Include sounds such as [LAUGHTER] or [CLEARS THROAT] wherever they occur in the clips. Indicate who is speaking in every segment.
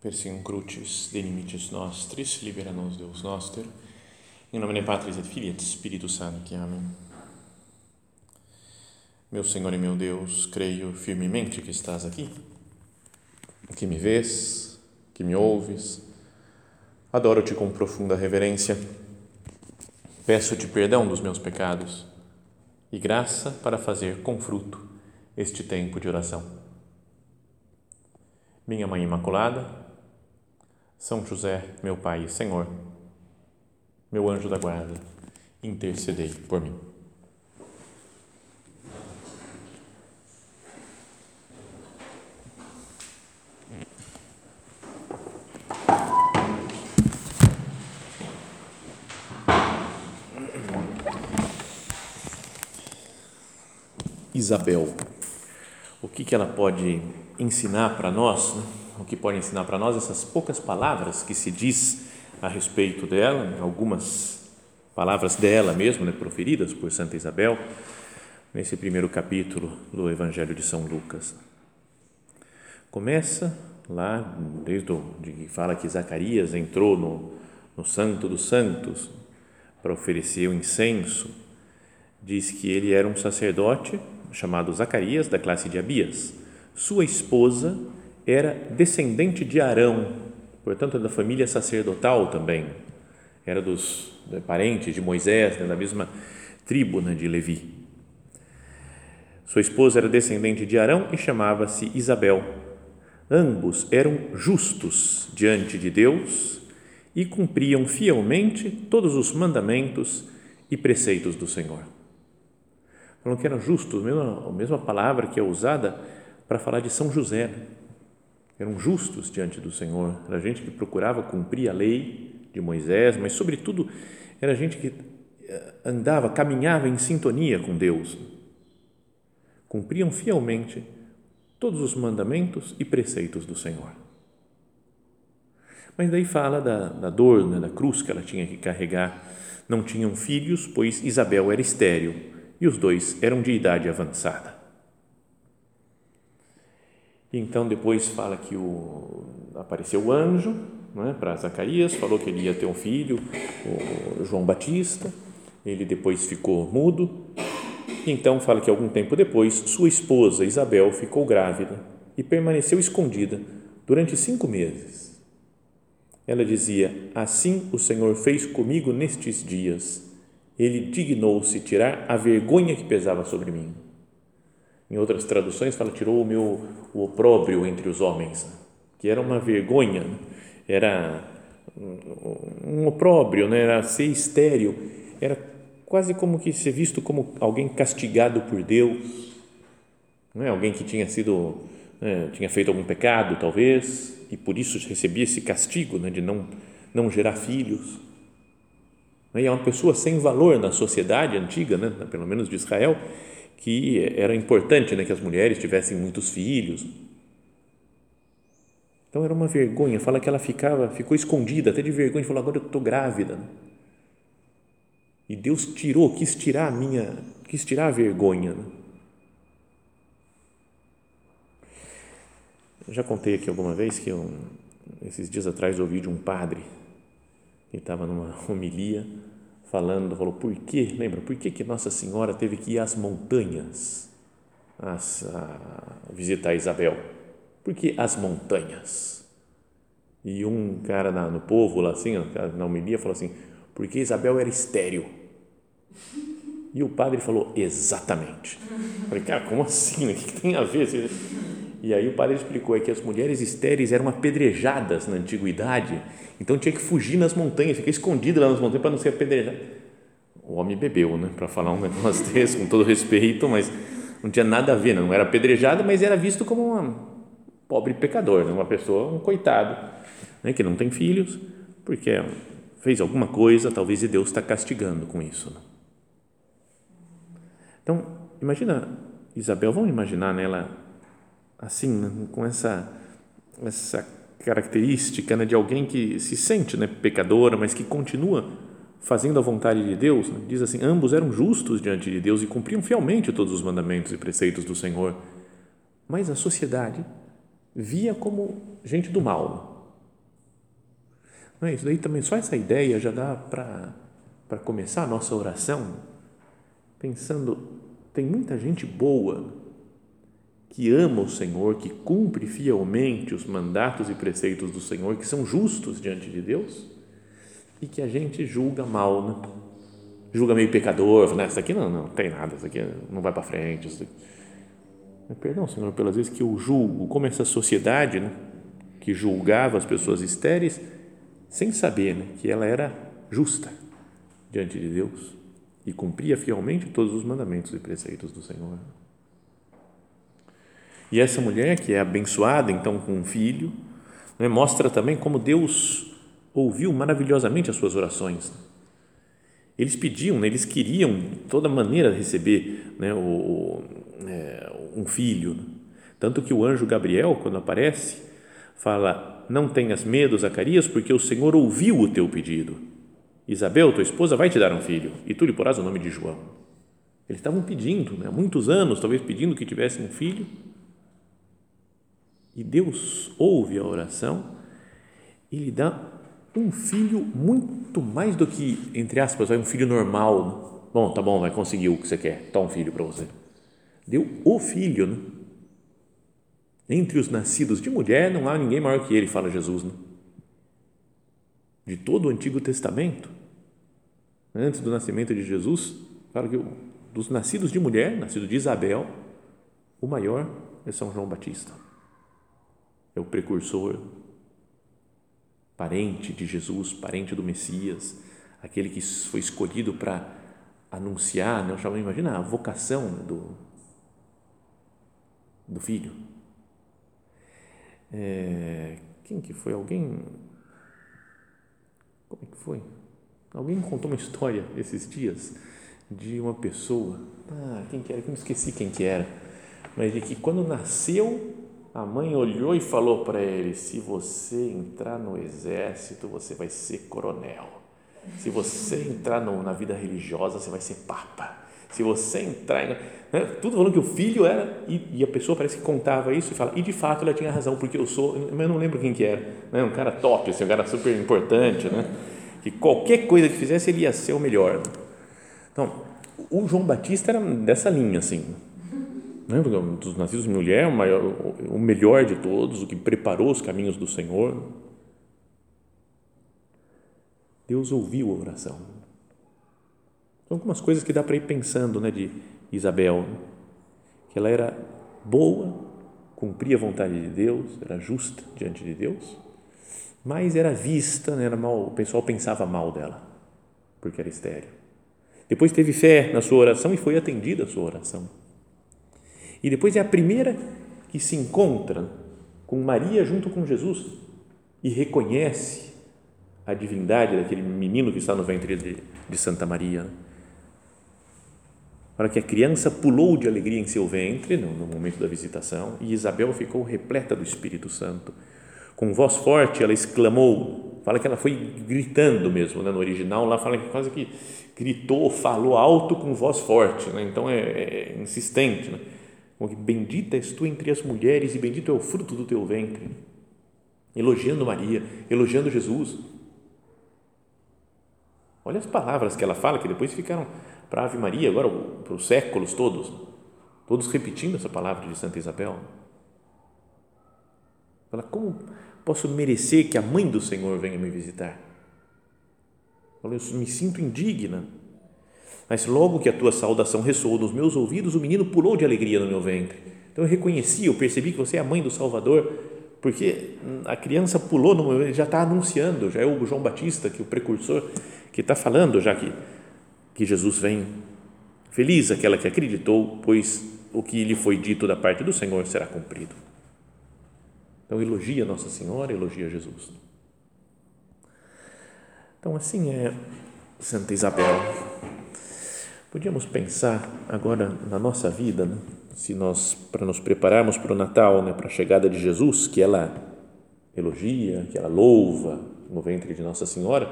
Speaker 1: Persim crucis de limites nostris, libera nos Deus noster, em nome de Patris et Filii et Spiritus Sancti. Amém. Meu Senhor e meu Deus, creio firmemente que estás aqui, que me vês, que me ouves. Adoro-te com profunda reverência. Peço-te perdão dos meus pecados e graça para fazer com fruto este tempo de oração. Minha Mãe Imaculada, são José, meu Pai e Senhor, meu anjo da guarda, intercedei por mim. Isabel, o que, que ela pode ensinar para nós? Né? O que pode ensinar para nós essas poucas palavras que se diz a respeito dela, algumas palavras dela mesmo, né, proferidas por Santa Isabel, nesse primeiro capítulo do Evangelho de São Lucas. Começa lá, desde o, de fala que Zacarias entrou no, no Santo dos Santos para oferecer o incenso, diz que ele era um sacerdote chamado Zacarias, da classe de Abias. Sua esposa era descendente de Arão, portanto, da família sacerdotal também, era dos né, parentes de Moisés, né, da mesma tribo né, de Levi. Sua esposa era descendente de Arão e chamava-se Isabel. Ambos eram justos diante de Deus e cumpriam fielmente todos os mandamentos e preceitos do Senhor. Falam que eram justos, a mesma, a mesma palavra que é usada para falar de São José. Eram justos diante do Senhor, era gente que procurava cumprir a lei de Moisés, mas, sobretudo, era gente que eh, andava, caminhava em sintonia com Deus, cumpriam fielmente todos os mandamentos e preceitos do Senhor. Mas daí fala da, da dor, né, da cruz que ela tinha que carregar. Não tinham filhos, pois Isabel era estéril e os dois eram de idade avançada. Então depois fala que o, apareceu o anjo é, para Zacarias, falou que ele ia ter um filho, o João Batista, ele depois ficou mudo, então fala que algum tempo depois sua esposa Isabel ficou grávida e permaneceu escondida durante cinco meses. Ela dizia: Assim o Senhor fez comigo nestes dias. Ele dignou-se tirar a vergonha que pesava sobre mim em outras traduções fala tirou o meu o opróbrio entre os homens, que era uma vergonha, era um opróbrio, né? era ser estéril, era quase como que ser visto como alguém castigado por Deus, não é? alguém que tinha sido, né? tinha feito algum pecado talvez e por isso recebia esse castigo né? de não não gerar filhos. E é uma pessoa sem valor na sociedade antiga, né? pelo menos de Israel, que era importante né, que as mulheres tivessem muitos filhos. Então era uma vergonha. Fala que ela ficava, ficou escondida, até de vergonha, falou: agora eu estou grávida. E Deus tirou, quis tirar a minha, quis tirar a vergonha. Eu já contei aqui alguma vez que eu, esses dias atrás ouvi de um padre que estava numa homilia falando, falou, por que, lembra, por que, que Nossa Senhora teve que ir às montanhas as, a, visitar Isabel? Por que as montanhas? E um cara na, no povo lá assim, na homilia, falou assim, porque Isabel era estéril. E o padre falou, exatamente. Falei, cara, como assim? O que tem a ver? E aí o padre explicou é que as mulheres estéreis eram apedrejadas na antiguidade, então tinha que fugir nas montanhas, ficar escondido lá nas montanhas para não ser apedrejado. O homem bebeu, né, para falar um negócio [LAUGHS] desse, com todo respeito, mas não tinha nada a ver, não era apedrejado, mas era visto como um pobre pecador, né? uma pessoa, um coitado, né, que não tem filhos, porque fez alguma coisa, talvez e Deus está castigando com isso. Né? Então, imagina Isabel, vamos imaginar nela assim, com essa, essa característica né, de alguém que se sente né, pecadora, mas que continua fazendo a vontade de Deus. Né? Diz assim: ambos eram justos diante de Deus e cumpriam fielmente todos os mandamentos e preceitos do Senhor, mas a sociedade via como gente do mal. Não é isso daí também, só essa ideia já dá para começar a nossa oração pensando, tem muita gente boa que ama o Senhor, que cumpre fielmente os mandatos e preceitos do Senhor, que são justos diante de Deus e que a gente julga mal, né? julga meio pecador, né? isso aqui não, não tem nada, isso aqui não vai para frente. Isso Perdão, Senhor, pelas vezes que eu julgo, como essa sociedade né? que julgava as pessoas estéreis sem saber né? que ela era justa diante de Deus e cumpria fielmente todos os mandamentos e preceitos do Senhor. E essa mulher que é abençoada então com um filho, né, mostra também como Deus ouviu maravilhosamente as suas orações. Eles pediam, né, eles queriam toda maneira receber né, o, é, um filho. Tanto que o anjo Gabriel, quando aparece, fala: Não tenhas medo, Zacarias, porque o Senhor ouviu o teu pedido. Isabel, tua esposa, vai te dar um filho, e tu lhe porás o nome de João. Eles estavam pedindo, né, há muitos anos, talvez pedindo que tivessem um filho, e Deus ouve a oração e lhe dá um filho muito mais do que, entre aspas, um filho normal. Né? Bom, tá bom, vai conseguir o que você quer, toma um filho para você. Deu o filho, né? Entre os nascidos de mulher não há ninguém maior que ele, fala Jesus, né? De todo o Antigo Testamento, antes do nascimento de Jesus, fala que dos nascidos de mulher, nascido de Isabel, o maior é São João Batista é o precursor, parente de Jesus, parente do Messias, aquele que foi escolhido para anunciar, né? Imagina a vocação do, do filho. É, quem que foi? Alguém. Como é que foi? Alguém contou uma história esses dias de uma pessoa. Ah, quem que era? Eu me esqueci quem que era. Mas de que quando nasceu a mãe olhou e falou para ele: Se você entrar no exército, você vai ser coronel. Se você entrar no, na vida religiosa, você vai ser papa. Se você entrar. Em, né? Tudo falando que o filho era. E, e, a pessoa parece que contava isso e fala. E de fato ela tinha razão, porque eu sou. Mas eu não lembro quem que era. Né? Um cara top, assim, um cara super importante. Né? Que qualquer coisa que fizesse, ele ia ser o melhor. Então, o João Batista era dessa linha, assim né? dos nascidos de mulher, o, maior, o melhor de todos, o que preparou os caminhos do Senhor. Deus ouviu a oração. São algumas coisas que dá para ir pensando né, de Isabel, né? que ela era boa, cumpria a vontade de Deus, era justa diante de Deus, mas era vista, né, era mal, o pessoal pensava mal dela, porque era estéreo. Depois teve fé na sua oração e foi atendida a sua oração. E depois é a primeira que se encontra com Maria junto com Jesus e reconhece a divindade daquele menino que está no ventre de, de Santa Maria. Para que a criança pulou de alegria em seu ventre no, no momento da visitação e Isabel ficou repleta do Espírito Santo. Com voz forte ela exclamou, fala que ela foi gritando mesmo, né? no original lá fala que quase que gritou, falou alto com voz forte, né? então é, é insistente. Né? Bendita és tu entre as mulheres e bendito é o fruto do teu ventre. Elogiando Maria, elogiando Jesus. Olha as palavras que ela fala, que depois ficaram para Ave Maria, agora para os séculos todos, todos repetindo essa palavra de Santa Isabel. Fala, como posso merecer que a mãe do Senhor venha me visitar? Fala, eu me sinto indigna mas logo que a tua saudação ressoou nos meus ouvidos, o menino pulou de alegria no meu ventre. Então eu reconheci, eu percebi que você é a mãe do Salvador, porque a criança pulou no meu, já está anunciando, já é o João Batista, que é o precursor, que está falando já que, que Jesus vem. Feliz aquela que acreditou, pois o que lhe foi dito da parte do Senhor será cumprido. Então elogia Nossa Senhora, elogia Jesus. Então assim é Santa Isabel Podíamos pensar agora na nossa vida, né? se nós, para nos prepararmos para o Natal, né? para a chegada de Jesus, que ela elogia, que ela louva no ventre de Nossa Senhora,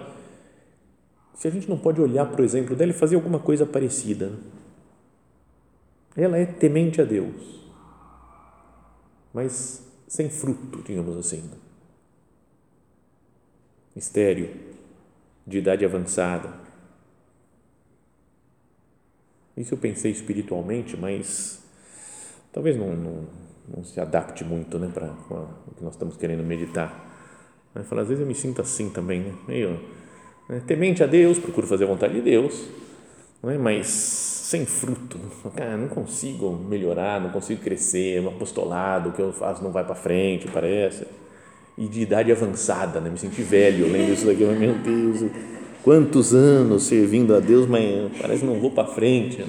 Speaker 1: se a gente não pode olhar para o exemplo dela e fazer alguma coisa parecida. Né? Ela é temente a Deus, mas sem fruto, digamos assim. estéreo, de idade avançada. Isso eu pensei espiritualmente, mas talvez não, não, não se adapte muito né, para o que nós estamos querendo meditar. Mas, às vezes eu me sinto assim também, né? meio né, temente a Deus, procuro fazer a vontade de Deus, não é? mas sem fruto. Cara, não consigo melhorar, não consigo crescer, no apostolado, o que eu faço não vai para frente, parece. E de idade avançada, né? me senti velho, lembro isso daqui, meu Deus, quantos anos servindo a Deus, mas parece que não vou para frente.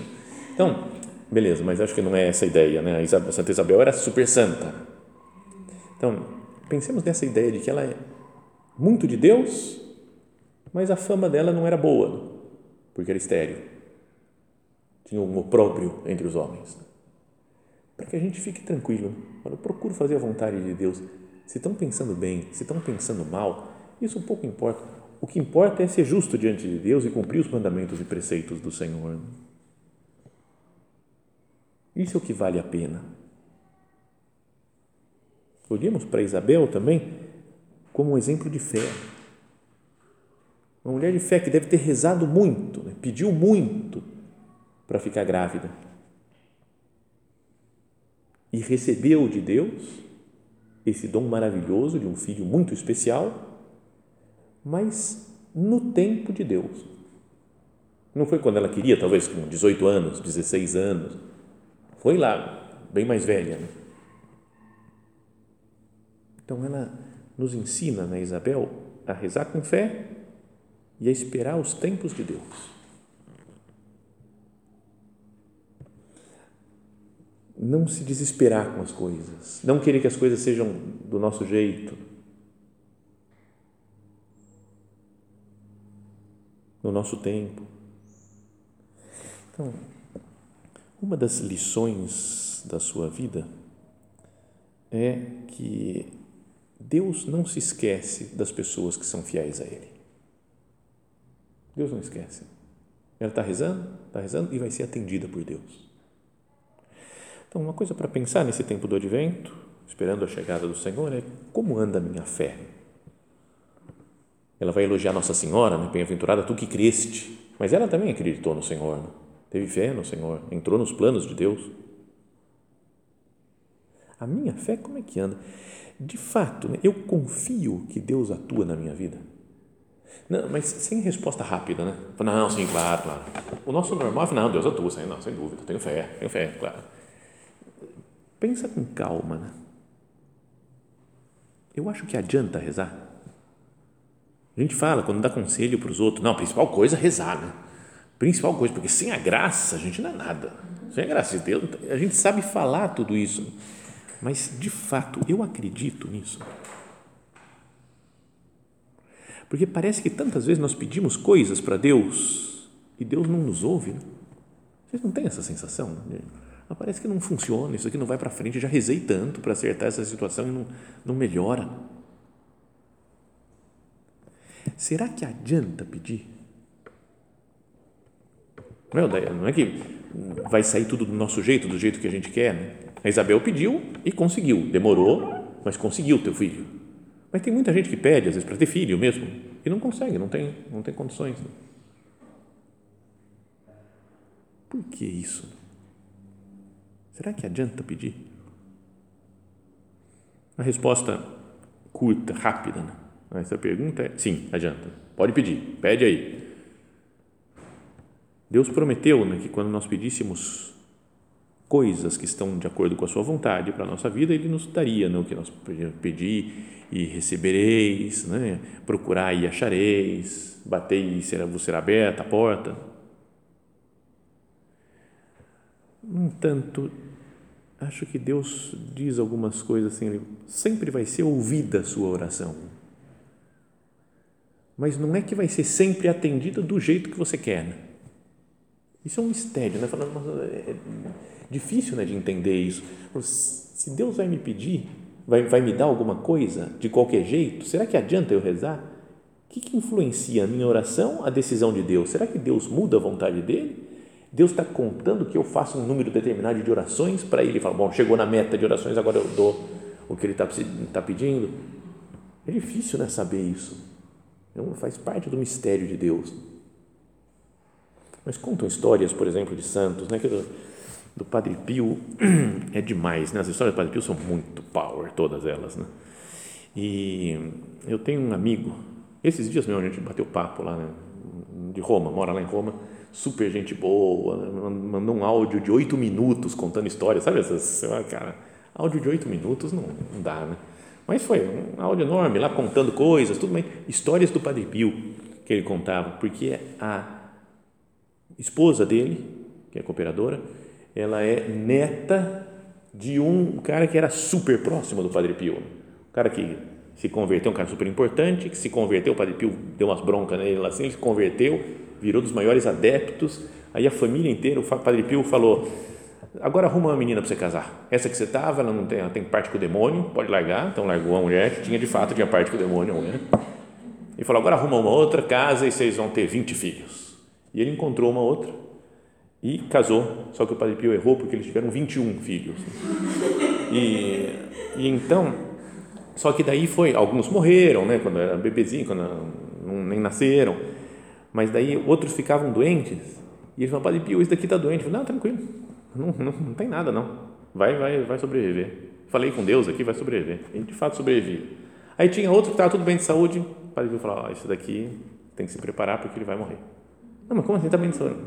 Speaker 1: Então, beleza, mas acho que não é essa a ideia, né? A Santa Isabel era super santa. Então, pensemos nessa ideia de que ela é muito de Deus, mas a fama dela não era boa, porque era estéreo. Tinha um opróbrio entre os homens. Para que a gente fique tranquilo, eu procuro fazer a vontade de Deus. Se estão pensando bem, se estão pensando mal, isso pouco importa. O que importa é ser justo diante de Deus e cumprir os mandamentos e preceitos do Senhor. Isso é o que vale a pena. Olhemos para Isabel também como um exemplo de fé. Uma mulher de fé que deve ter rezado muito, né? pediu muito para ficar grávida. E recebeu de Deus esse dom maravilhoso de um filho muito especial, mas no tempo de Deus. Não foi quando ela queria, talvez com 18 anos, 16 anos. Foi lá, bem mais velha. Né? Então ela nos ensina, né, Isabel, a rezar com fé e a esperar os tempos de Deus. Não se desesperar com as coisas, não querer que as coisas sejam do nosso jeito, no nosso tempo. Então, uma das lições da sua vida é que Deus não se esquece das pessoas que são fiéis a Ele. Deus não esquece. Ela está rezando, está rezando e vai ser atendida por Deus. Então, uma coisa para pensar nesse tempo do advento, esperando a chegada do Senhor, é como anda a minha fé. Ela vai elogiar Nossa Senhora, né? bem-aventurada tu que creste, mas ela também acreditou no Senhor, né? teve fé no Senhor, entrou nos planos de Deus. A minha fé, como é que anda? De fato, né? eu confio que Deus atua na minha vida não, mas sem resposta rápida, né? Não, sim, claro, claro. O nosso normal é, não, Deus atua, sem, não, sem dúvida, tenho fé, tenho fé, claro. Pensa com calma, né? Eu acho que adianta rezar. A gente fala, quando dá conselho para os outros, não, a principal coisa é rezar, né? Principal coisa, porque sem a graça a gente não é nada. Sem a graça de Deus, a gente sabe falar tudo isso. Mas, de fato, eu acredito nisso. Porque parece que tantas vezes nós pedimos coisas para Deus e Deus não nos ouve. Né? Vocês não têm essa sensação? Né? Parece que não funciona, isso aqui não vai para frente. Eu já rezei tanto para acertar essa situação e não, não melhora. Será que adianta pedir? Não é que vai sair tudo do nosso jeito, do jeito que a gente quer. Né? A Isabel pediu e conseguiu. Demorou, mas conseguiu teu filho. Mas tem muita gente que pede, às vezes, para ter filho mesmo, e não consegue, não tem, não tem condições. Por que isso? Será que adianta pedir? A resposta curta, rápida, né? Essa pergunta é sim, adianta. Pode pedir, pede aí. Deus prometeu né, que quando nós pedíssemos coisas que estão de acordo com a sua vontade para a nossa vida, Ele nos daria né, o que nós pedir e recebereis, né? procurai e achareis, batei e será, vos será aberta a porta. No entanto, acho que Deus diz algumas coisas assim, sempre vai ser ouvida a sua oração. Mas não é que vai ser sempre atendida do jeito que você quer. Né? Isso é um mistério, né? Falando, é difícil né, de entender isso. Se Deus vai me pedir vai, vai me dar alguma coisa de qualquer jeito? Será que adianta eu rezar? O que, que influencia a minha oração, a decisão de Deus? Será que Deus muda a vontade dele? Deus está contando que eu faça um número determinado de orações para ele falar, bom, chegou na meta de orações, agora eu dou o que ele está tá pedindo. É difícil né, saber isso. Então, faz parte do mistério de Deus. Mas contam histórias, por exemplo, de santos, né? Que do, do Padre Pio [CLEARS THROAT] é demais, né? As histórias do Padre Pio são muito power, todas elas, né? E eu tenho um amigo, esses dias mesmo a gente bateu papo lá, né? de Roma, mora lá em Roma, super gente boa, né? mandou um áudio de oito minutos contando histórias, sabe essas, cara, áudio de oito minutos não, não dá, né? Mas foi um áudio enorme lá contando coisas, tudo bem, histórias do Padre Pio que ele contava, porque a esposa dele, que é cooperadora, ela é neta de um cara que era super próximo do Padre Pio, um cara que se converteu, um cara super importante, que se converteu, o Padre Pio deu umas broncas nele lá assim, ele se converteu, virou dos maiores adeptos, aí a família inteira, o Padre Pio falou, agora arruma uma menina para você casar, essa que você estava, ela não tem, ela tem parte com o demônio, pode largar, então largou a mulher que tinha de fato, tinha parte com o demônio, mulher, e falou, agora arruma uma outra casa e vocês vão ter 20 filhos, e ele encontrou uma outra, e casou, só que o Padre Pio errou porque eles tiveram 21 filhos, e, e então só que daí foi, alguns morreram, né, quando era bebezinho, quando não, nem nasceram, mas daí outros ficavam doentes, e eles falaram, Padre Pio, esse daqui está doente. Eu falei, não, tranquilo, não, não, não tem nada não, vai, vai, vai sobreviver. Falei com Deus aqui, vai sobreviver. E de fato sobreviveu. Aí tinha outro que estava tudo bem de saúde, o Padre Pio falou, ah, esse daqui tem que se preparar porque ele vai morrer. Não, mas como assim está bem de saúde?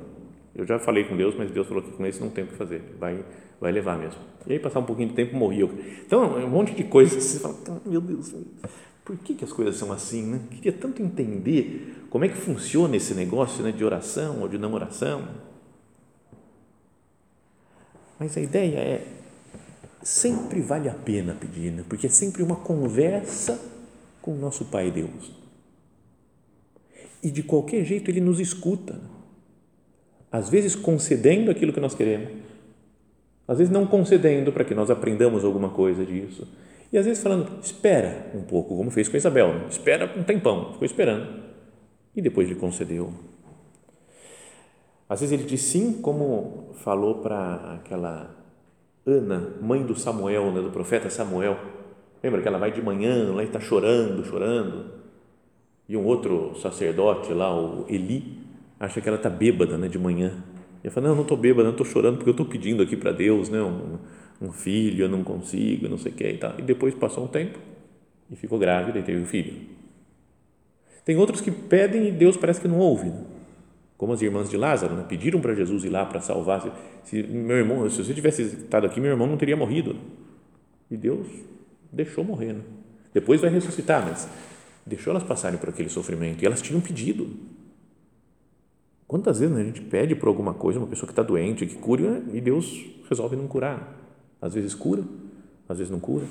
Speaker 1: Eu já falei com Deus, mas Deus falou que com esse não tem o que fazer, vai, vai levar mesmo. E aí, passar um pouquinho de tempo, morreu. Então, um monte de coisas [LAUGHS] você fala, meu Deus, por que, que as coisas são assim? Né? Queria tanto entender como é que funciona esse negócio né, de oração ou de não oração. Mas a ideia é, sempre vale a pena pedir, né? porque é sempre uma conversa com o nosso Pai Deus. E de qualquer jeito ele nos escuta. Né? às vezes concedendo aquilo que nós queremos, às vezes não concedendo para que nós aprendamos alguma coisa disso, e às vezes falando, espera um pouco, como fez com Isabel, né? espera um tempão, ficou esperando, e depois lhe concedeu. Às vezes ele diz sim, como falou para aquela Ana, mãe do Samuel, né, do profeta Samuel. Lembra que ela vai de manhã, lá está chorando, chorando. E um outro sacerdote lá, o Eli, acha que ela está bêbada né, de manhã. E ela fala, não, não estou bêbada, não estou chorando porque eu estou pedindo aqui para Deus né, um, um, filho, eu não consigo, não sei o que e tal. E depois passou um tempo e ficou grávida e teve um filho. Tem outros que pedem e Deus parece que não ouve. Né? Como as irmãs de Lázaro, né? pediram para Jesus ir lá para salvar. Se, se, meu irmão, se você tivesse estado aqui, meu irmão não teria morrido. E Deus deixou morrer. Né? Depois vai ressuscitar, mas deixou elas passarem por aquele sofrimento. E elas tinham pedido. Quantas vezes né, a gente pede por alguma coisa, uma pessoa que está doente, que cure, né, e Deus resolve não curar? Às vezes cura, às vezes não cura.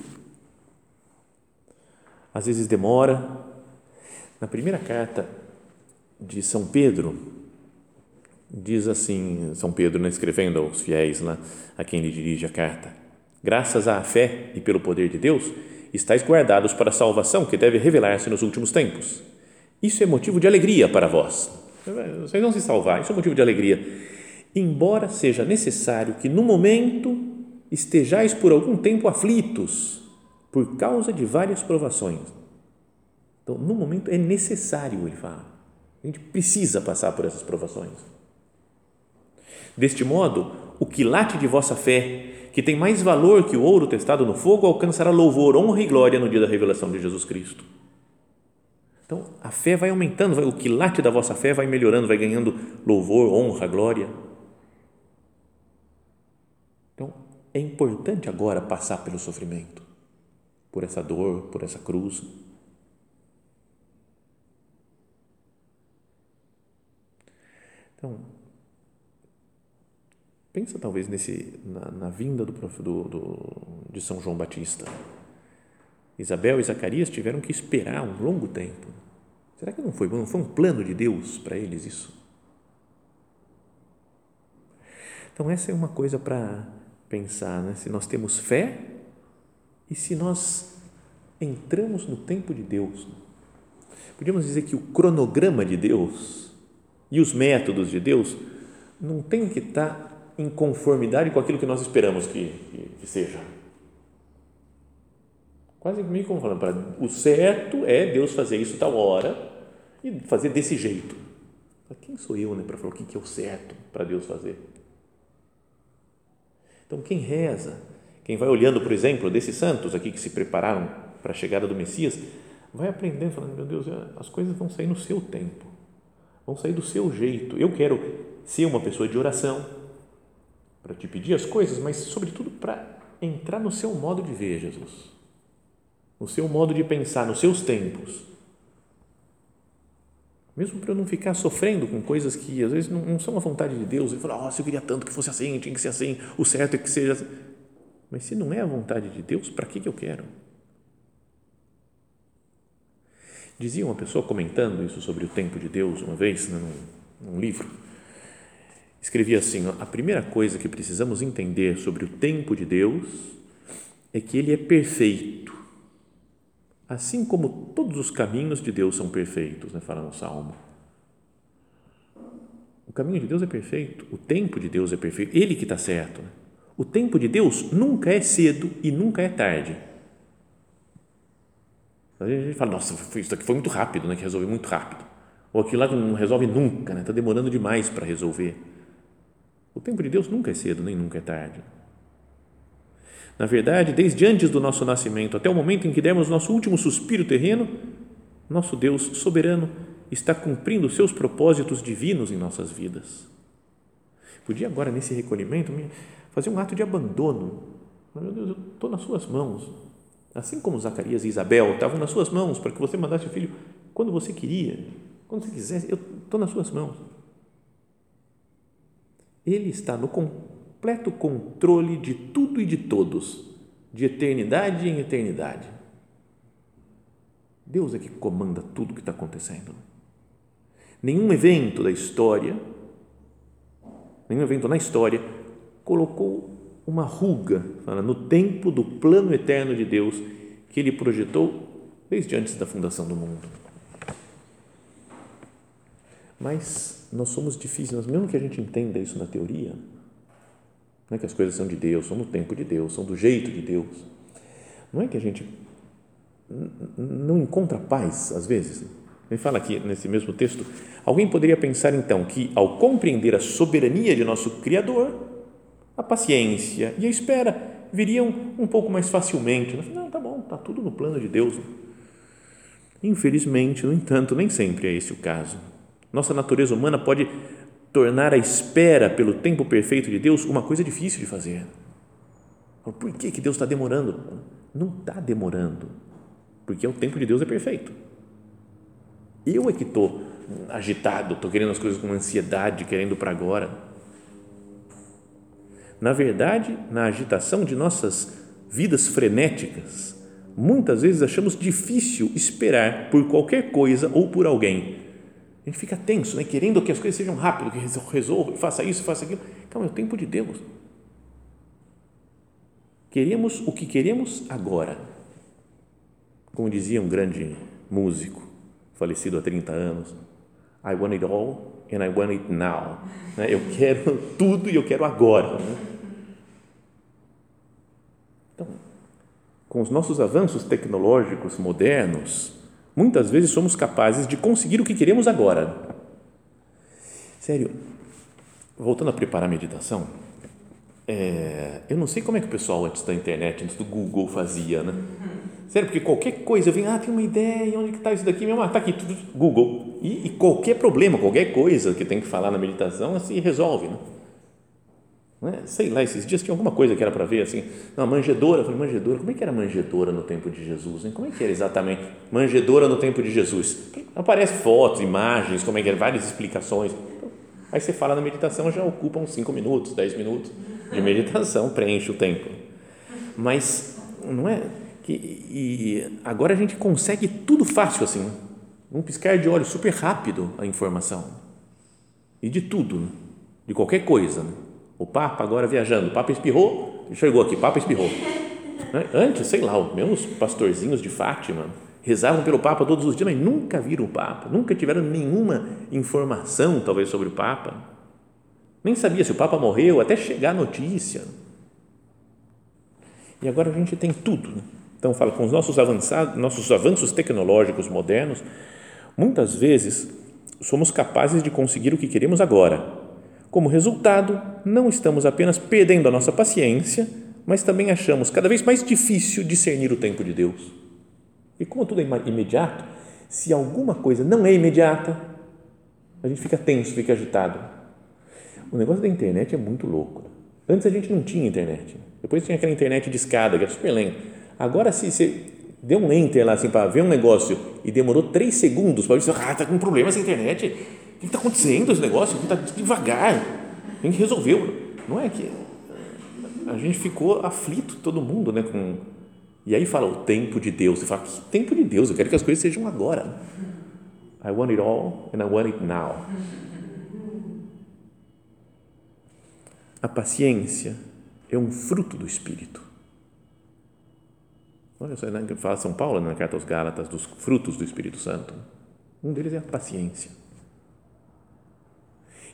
Speaker 1: Às vezes demora. Na primeira carta de São Pedro, diz assim, São Pedro né, escrevendo aos fiéis a quem lhe dirige a carta, graças à fé e pelo poder de Deus, estáis guardados para a salvação que deve revelar-se nos últimos tempos. Isso é motivo de alegria para vós vocês vão se salvar, isso é motivo de alegria. Embora seja necessário que no momento estejais por algum tempo aflitos por causa de várias provações. Então, no momento é necessário, ele fala. A gente precisa passar por essas provações. Deste modo, o quilate de vossa fé, que tem mais valor que o ouro testado no fogo, alcançará louvor, honra e glória no dia da revelação de Jesus Cristo. Então, a fé vai aumentando, vai, o quilate da vossa fé vai melhorando, vai ganhando louvor, honra, glória. Então, é importante agora passar pelo sofrimento, por essa dor, por essa cruz. Então, pensa talvez nesse, na, na vinda do, do, do, de São João Batista Isabel e Zacarias tiveram que esperar um longo tempo. Será que não foi, não foi um plano de Deus para eles isso? Então, essa é uma coisa para pensar, né? se nós temos fé e se nós entramos no tempo de Deus. Podíamos dizer que o cronograma de Deus e os métodos de Deus não tem que estar em conformidade com aquilo que nós esperamos que, que, que seja Quase meio como falando, para, o certo é Deus fazer isso tal hora, e fazer desse jeito. Quem sou eu né, para falar o que é o certo para Deus fazer? Então, quem reza, quem vai olhando, por exemplo, desses santos aqui que se prepararam para a chegada do Messias, vai aprendendo, falando: meu Deus, as coisas vão sair no seu tempo, vão sair do seu jeito. Eu quero ser uma pessoa de oração para te pedir as coisas, mas, sobretudo, para entrar no seu modo de ver, Jesus, no seu modo de pensar, nos seus tempos. Mesmo para eu não ficar sofrendo com coisas que às vezes não, não são a vontade de Deus, e falar, oh, eu queria tanto que fosse assim, tinha que ser assim, o certo é que seja assim. Mas se não é a vontade de Deus, para que, que eu quero? Dizia uma pessoa comentando isso sobre o tempo de Deus uma vez, né, num, num livro, escrevia assim: a primeira coisa que precisamos entender sobre o tempo de Deus é que ele é perfeito, assim como todos os caminhos de Deus são perfeitos, né, fala no Salmo. O caminho de Deus é perfeito, o tempo de Deus é perfeito, ele que está certo. Né? O tempo de Deus nunca é cedo e nunca é tarde. A gente fala, nossa, isso aqui foi muito rápido, né, que resolveu muito rápido. Ou aquilo lá não resolve nunca, está né, tá demorando demais para resolver. O tempo de Deus nunca é cedo, nem nunca é tarde. Na verdade, desde antes do nosso nascimento até o momento em que demos nosso último suspiro terreno, nosso Deus soberano está cumprindo seus propósitos divinos em nossas vidas. Podia agora, nesse recolhimento, fazer um ato de abandono. Meu Deus, eu estou nas suas mãos. Assim como Zacarias e Isabel estavam nas suas mãos para que você mandasse o filho quando você queria, quando você quisesse, eu estou nas suas mãos. Ele está no completo controle de tudo e de todos, de eternidade em eternidade. Deus é que comanda tudo o que está acontecendo. Nenhum evento da história, nenhum evento na história colocou uma ruga no tempo do plano eterno de Deus que ele projetou desde antes da fundação do mundo. Mas nós somos difíceis, mesmo que a gente entenda isso na teoria, não é que as coisas são de Deus, são no tempo de Deus, são do jeito de Deus. Não é que a gente não encontra paz às vezes. Ele fala aqui nesse mesmo texto, alguém poderia pensar então que ao compreender a soberania de nosso Criador, a paciência e a espera viriam um pouco mais facilmente. Não, tá bom, tá tudo no plano de Deus. Infelizmente, no entanto, nem sempre é esse o caso. Nossa natureza humana pode tornar a espera pelo tempo perfeito de Deus uma coisa difícil de fazer. Por que, que Deus está demorando? Não está demorando, porque o tempo de Deus é perfeito. Eu é que estou agitado, estou querendo as coisas com ansiedade, querendo para agora. Na verdade, na agitação de nossas vidas frenéticas, muitas vezes achamos difícil esperar por qualquer coisa ou por alguém a gente fica tenso, né? querendo que as coisas sejam rápido, que resolva, faça isso, faça aquilo. Calma, é o tempo de Deus. Queremos o que queremos agora. Como dizia um grande músico, falecido há 30 anos, I want it all and I want it now. Né? Eu quero [LAUGHS] tudo e eu quero agora. Né? Então, com os nossos avanços tecnológicos modernos, Muitas vezes somos capazes de conseguir o que queremos agora. Sério, voltando a preparar a meditação, é, eu não sei como é que o pessoal antes da internet, antes do Google fazia, né? Sério, porque qualquer coisa, eu venho, ah, tem uma ideia, onde que está isso daqui? Meu, ah, está aqui, tudo, Google. E, e, qualquer problema, qualquer coisa que tem que falar na meditação, assim, resolve, né? Né? Sei lá, esses dias tinha alguma coisa que era para ver assim, não, manjedora, eu falei, manjedora, como é que era manjedora no tempo de Jesus? Hein? Como é que era exatamente manjedora no tempo de Jesus? Aparece fotos, imagens, como é que era, várias explicações. Aí você fala na meditação, já ocupa uns 5 minutos, 10 minutos de meditação, [LAUGHS] preenche o tempo. Mas não é que e agora a gente consegue tudo fácil assim, um piscar de olhos super rápido a informação. E de tudo, de qualquer coisa. Né? O Papa agora viajando, o Papa espirrou, chegou aqui, Papa espirrou. [LAUGHS] Né? Antes, sei lá, os meus pastorzinhos de Fátima rezavam pelo Papa todos os dias, mas nunca viram o Papa, nunca tiveram nenhuma informação, talvez, sobre o Papa. Nem sabia se o Papa morreu, até chegar a notícia. E agora a gente tem tudo. Né? Então, fala, com os nossos, avançados, nossos avanços tecnológicos modernos, Muitas vezes somos capazes de conseguir o que queremos agora. Como resultado, não estamos apenas perdendo a nossa paciência, mas também achamos cada vez mais difícil discernir o tempo de Deus. E como tudo é imediato, se alguma coisa não é imediata, a gente fica tenso, fica agitado. O negócio da internet é muito louco. Antes a gente não tinha internet. Depois tinha aquela internet de escada, que era super lenta. Agora, se você deu um enter lá assim, para ver um negócio e demorou três segundos para ver, ah, está com problema essa internet. O que está acontecendo esse negócio? Está devagar. Tem que resolver. Não é que a gente ficou aflito, todo mundo, né? Com, e aí fala o tempo de Deus. Você fala, que tempo de Deus? Eu quero que as coisas sejam agora. I want it all and I want it now. A paciência é um fruto do Espírito. Olha só, né, fala São Paulo na carta aos Gálatas dos frutos do Espírito Santo. Um deles é a paciência.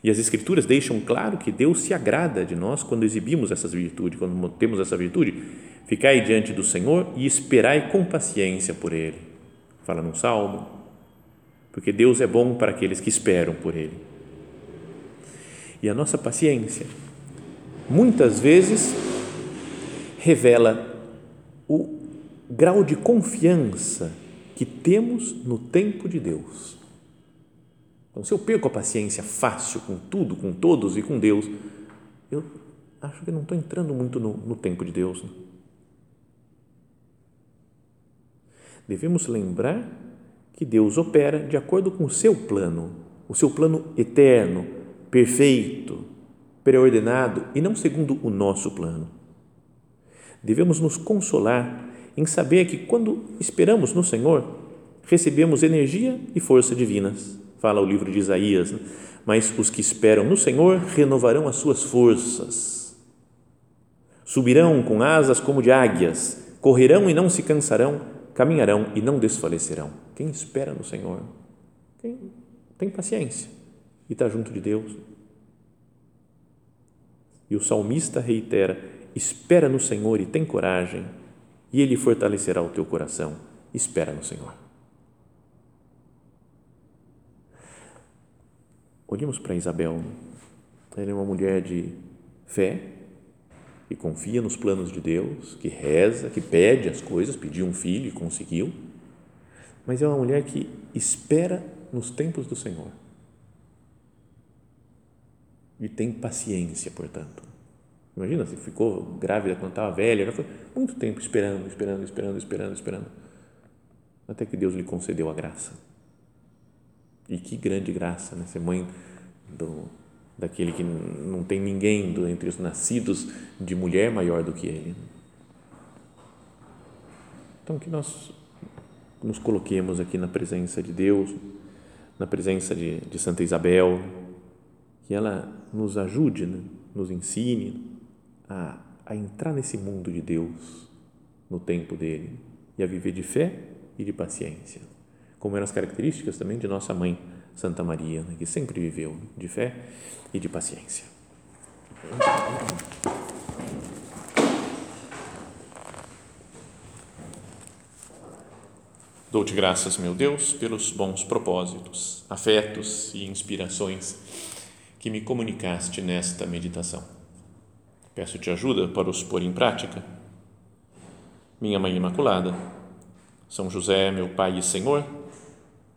Speaker 1: E as Escrituras deixam claro que Deus se agrada de nós quando exibimos essas virtudes, quando temos essa virtude. Ficai diante do Senhor e esperai com paciência por Ele. Fala num salmo. Porque Deus é bom para aqueles que esperam por Ele. E a nossa paciência muitas vezes revela o grau de confiança que temos no tempo de Deus. Então, se eu perco a paciência fácil com tudo, com todos e com Deus, eu acho que não estou entrando muito no, no tempo de Deus. Né? Devemos lembrar que Deus opera de acordo com o seu plano, o seu plano eterno, perfeito, preordenado e não segundo o nosso plano. Devemos nos consolar em saber que quando esperamos no Senhor, recebemos energia e força divinas. Fala o livro de Isaías. Né? Mas os que esperam no Senhor renovarão as suas forças. Subirão com asas como de águias, correrão e não se cansarão, caminharão e não desfalecerão. Quem espera no Senhor, quem tem paciência e está junto de Deus. E o salmista reitera: espera no Senhor e tem coragem, e Ele fortalecerá o teu coração. Espera no Senhor. Olhemos para Isabel. Ela é uma mulher de fé, que confia nos planos de Deus, que reza, que pede as coisas, pediu um filho e conseguiu, mas é uma mulher que espera nos tempos do Senhor e tem paciência, portanto. Imagina se ficou grávida quando estava velha, já foi muito tempo esperando, esperando, esperando, esperando, esperando, até que Deus lhe concedeu a graça. E que grande graça, né? Ser mãe do, daquele que não tem ninguém do, entre os nascidos de mulher maior do que ele. Então, que nós nos coloquemos aqui na presença de Deus, na presença de, de Santa Isabel, que ela nos ajude, né? nos ensine a, a entrar nesse mundo de Deus no tempo dele e a viver de fé e de paciência, como eram as características também de nossa mãe Santa Maria, né? que sempre viveu de fé e de paciência. Dou-te graças, meu Deus, pelos bons propósitos, afetos e inspirações que me comunicaste nesta meditação. Peço-te ajuda para os pôr em prática. Minha Mãe Imaculada, São José, meu Pai e Senhor,